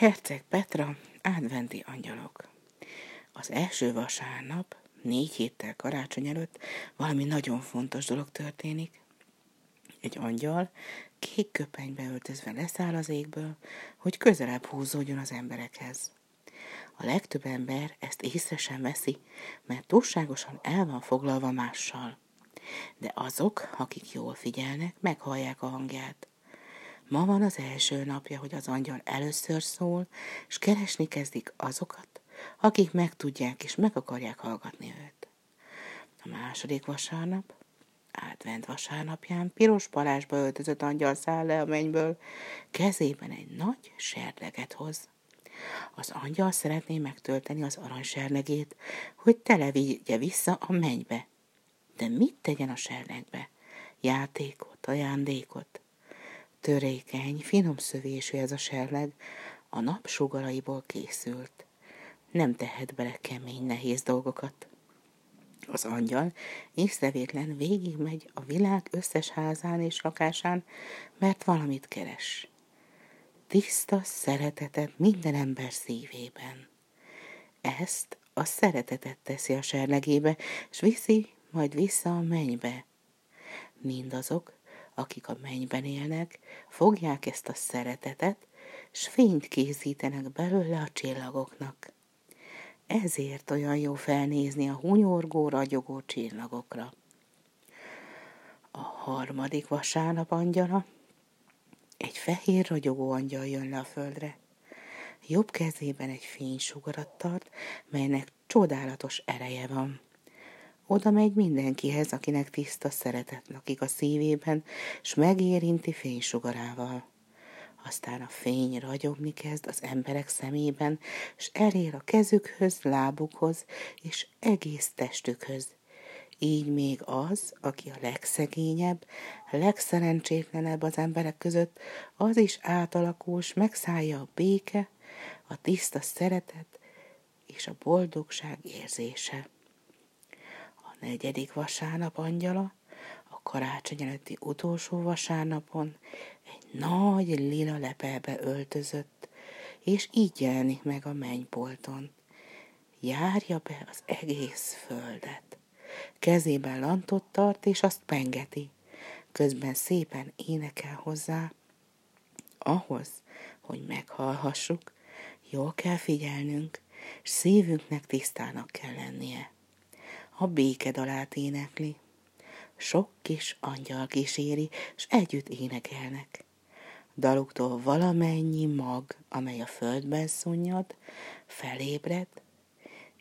Herceg Petra, adventi angyalok. Az első vasárnap, négy héttel karácsony előtt valami nagyon fontos dolog történik. Egy angyal kék köpenybe öltözve leszáll az égből, hogy közelebb húzódjon az emberekhez. A legtöbb ember ezt észre sem veszi, mert túlságosan el van foglalva mással. De azok, akik jól figyelnek, meghallják a hangját. Ma van az első napja, hogy az angyal először szól, és keresni kezdik azokat, akik megtudják és meg akarják hallgatni őt. A második vasárnap, advent vasárnapján piros palásba öltözött angyal száll le a mennyből, kezében egy nagy serleget hoz. Az angyal szeretné megtölteni az aranyserlegét, hogy televigye vissza a mennybe. De mit tegyen a serlegbe? Játékot, ajándékot? Törékeny, finom szövésű ez a serleg, a nap sugaraiból készült. Nem tehet bele kemény, nehéz dolgokat. Az angyal észrevétlen végigmegy a világ összes házán és lakásán, mert valamit keres. Tiszta szeretetet minden ember szívében. Ezt a szeretetet teszi a serlegébe, és viszi majd vissza a mennybe. Mindazok, akik a mennyben élnek, fogják ezt a szeretetet, s fényt készítenek belőle a csillagoknak. Ezért olyan jó felnézni a hunyorgó, ragyogó csillagokra. A harmadik vasárnap angyala, egy fehér ragyogó angyal jön le a földre. Jobb kezében egy fénysugarat tart, melynek csodálatos ereje van. Oda megy mindenkihez, akinek tiszta szeretet lakik a szívében, s megérinti fénysugarával. Aztán a fény ragyogni kezd az emberek szemében, s elér a kezükhöz, lábukhoz és egész testükhöz. Így még az, aki a legszegényebb, legszerencsétlenebb az emberek között, az is átalakul, s megszállja a béke, a tiszta szeretet és a boldogság érzése negyedik vasárnap angyala, a karácsony előtti utolsó vasárnapon egy nagy lila lepelbe öltözött, és így jelenik meg a mennypolton. Járja be az egész földet. Kezében lantot tart, és azt pengeti. Közben szépen énekel hozzá. Ahhoz, hogy meghallhassuk, jól kell figyelnünk, és szívünknek tisztának kell lennie a békedalát énekli. Sok kis angyal kíséri, s együtt énekelnek. Daluktól valamennyi mag, amely a földben szunnyad, felébred,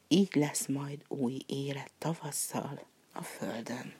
így lesz majd új élet tavasszal a földön.